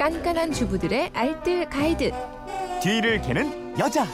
깐깐한 주부들의 알뜰 가이드. 뒤를 캐는 여자.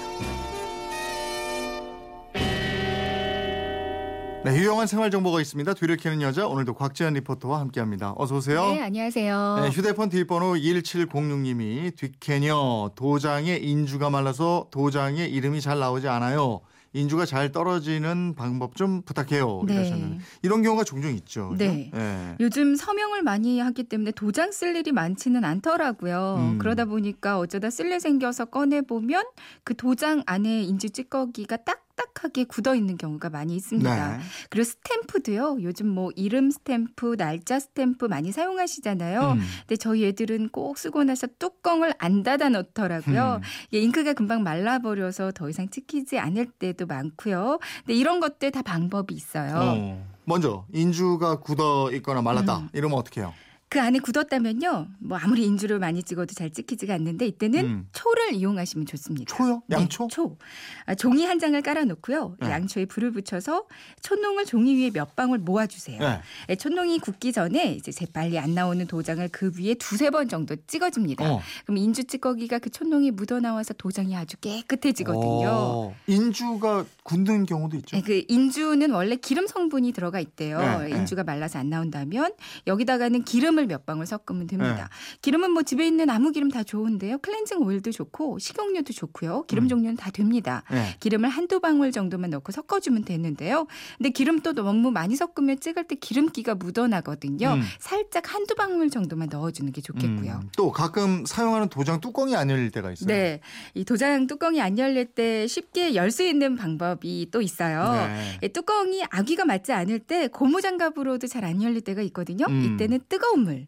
네, 유용한 생활 정보가 있습니다. 뒤를 캐는 여자 오늘도 곽지연 리포터와 함께합니다. 어서 오세요. 네, 안녕하세요. 네, 휴대폰 뒷번호 1706님이 뒷캐녀 도장에 인주가 말라서 도장에 이름이 잘 나오지 않아요. 인주가 잘 떨어지는 방법 좀 부탁해요. 네. 이러셨는데 이런 경우가 종종 있죠. 네. 예. 요즘 서명을 많이 하기 때문에 도장 쓸 일이 많지는 않더라고요. 음. 그러다 보니까 어쩌다 쓸 일 생겨서 꺼내 보면 그 도장 안에 인주 찌꺼기가 딱딱하게 굳어 있는 경우가 많이 있습니다. 네. 그리고 스탬프도요. 요즘 뭐 이름 스탬프, 날짜 스탬프 많이 사용하시잖아요. 음. 근데 저희 애들은 꼭 쓰고 나서 뚜껑을 안 닫아 놓더라고요. 음. 이게 잉크가 금방 말라버려서 더 이상 찍히지 않을 때도 많고요. 근데 이런 것들 다 방법이 있어요. 어. 먼저 인주가 굳어 있거나 말랐다. 음. 이러면 어떻게 해요? 그 안에 굳었다면요. 뭐 아무리 인주를 많이 찍어도 잘 찍히지가 않는데 이때는 음. 초를 이용하시면 좋습니다. 초요? 네, 양초? 초. 아, 종이 한 장을 깔아놓고요. 네. 양초에 불을 붙여서 촛농을 종이 위에 몇 방울 모아주세요. 네. 예, 촛농이 굳기 전에 이제 재빨리 안 나오는 도장을 그 위에 두세 번 정도 찍어줍니다. 어. 그럼 인주 찌꺼기가 그 촛농이 묻어나와서 도장이 아주 깨끗해지거든요. 어. 인주가 굳는 경우도 있죠. 네, 그 인주는 원래 기름 성분이 들어가 있대요. 네, 네. 인주가 말라서 안 나온다면 여기다가는 기름 을 몇 방울 섞으면 됩니다. 네. 기름은 뭐 집에 있는 아무 기름 다 좋은데요. 클렌징 오일도 좋고 식용유도 좋고요. 기름 음. 종류는 다 됩니다. 네. 기름을 한두 방울 정도만 넣고 섞어주면 되는데요. 근데 기름도 너무 많이 섞으면 찍을 때 기름기가 묻어나거든요. 음. 살짝 한두 방울 정도만 넣어주는 게 좋겠고요. 음. 또 가끔 사용하는 도장 뚜껑이 안 열릴 때가 있어요. 네, 이 도장 뚜껑이 안 열릴 때 쉽게 열 수 있는 방법이 또 있어요. 네. 이 뚜껑이 아귀가 맞지 않을 때 고무장갑으로도 잘 안 열릴 때가 있거든요. 음. 이때는 뜨거운 물.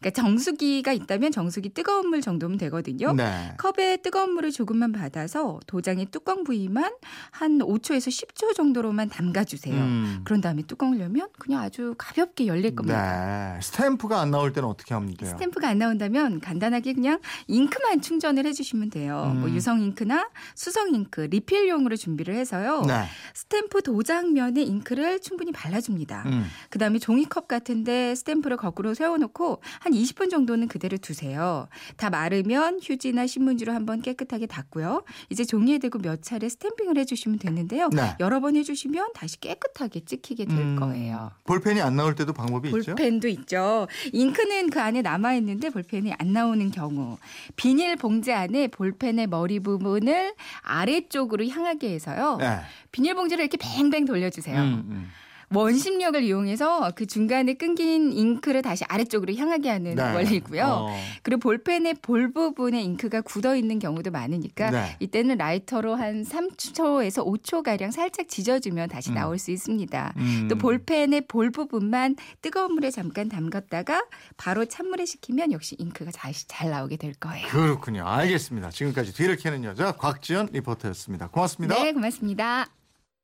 그러니까 정수기가 있다면 정수기 뜨거운 물 정도면 되거든요. 네. 컵에 뜨거운 물을 조금만 받아서 도장의 뚜껑 부위만 한 5초에서 10초 정도로만 담가주세요. 음. 그런 다음에 뚜껑을 열면 그냥 아주 가볍게 열릴 겁니다. 네. 스탬프가 안 나올 때는 어떻게 하면 돼요? 스탬프가 안 나온다면 간단하게 그냥 잉크만 충전을 해주시면 돼요. 음. 뭐 유성 잉크나 수성 잉크, 리필용으로 준비를 해서요. 네. 스탬프 도장면에 잉크를 충분히 발라줍니다. 음. 그 다음에 종이컵 같은데 스탬프를 거꾸로 세워놓고 한 20분 정도는 그대로 두세요. 다 마르면 휴지나 신문지로 한번 깨끗하게 닦고요. 이제 종이에 대고 몇 차례 stamping을 해주시면 되는데요. 네. 여러 번 해주시면 다시 깨끗하게 찍히게 될 음. 거예요. 볼펜이 안 나올 때도 방법이 있죠? 볼펜도 있죠. 잉크는 그 안에 남아 있는데 볼펜이 안 나오는 경우, 비닐 봉지 안에 볼펜의 머리 부분을 아래쪽으로 향하게 해서요. 네. 비닐 봉지를 이렇게 뱅뱅 돌려주세요. 음, 음. 원심력을 이용해서 그 중간에 끊긴 잉크를 다시 아래쪽으로 향하게 하는 네. 원리고요. 어. 그리고 볼펜의 볼 부분에 잉크가 굳어 있는 경우도 많으니까 네. 이때는 라이터로 한 3초에서 5초 가량 살짝 지져주면 다시 음. 나올 수 있습니다. 음. 또 볼펜의 볼 부분만 뜨거운 물에 잠깐 담갔다가 바로 찬물에 식히면 역시 잉크가 다시 잘 나오게 될 거예요. 그렇군요. 알겠습니다. 지금까지 뒤를 캐는 여자 곽지연 리포터였습니다. 고맙습니다. 네, 고맙습니다.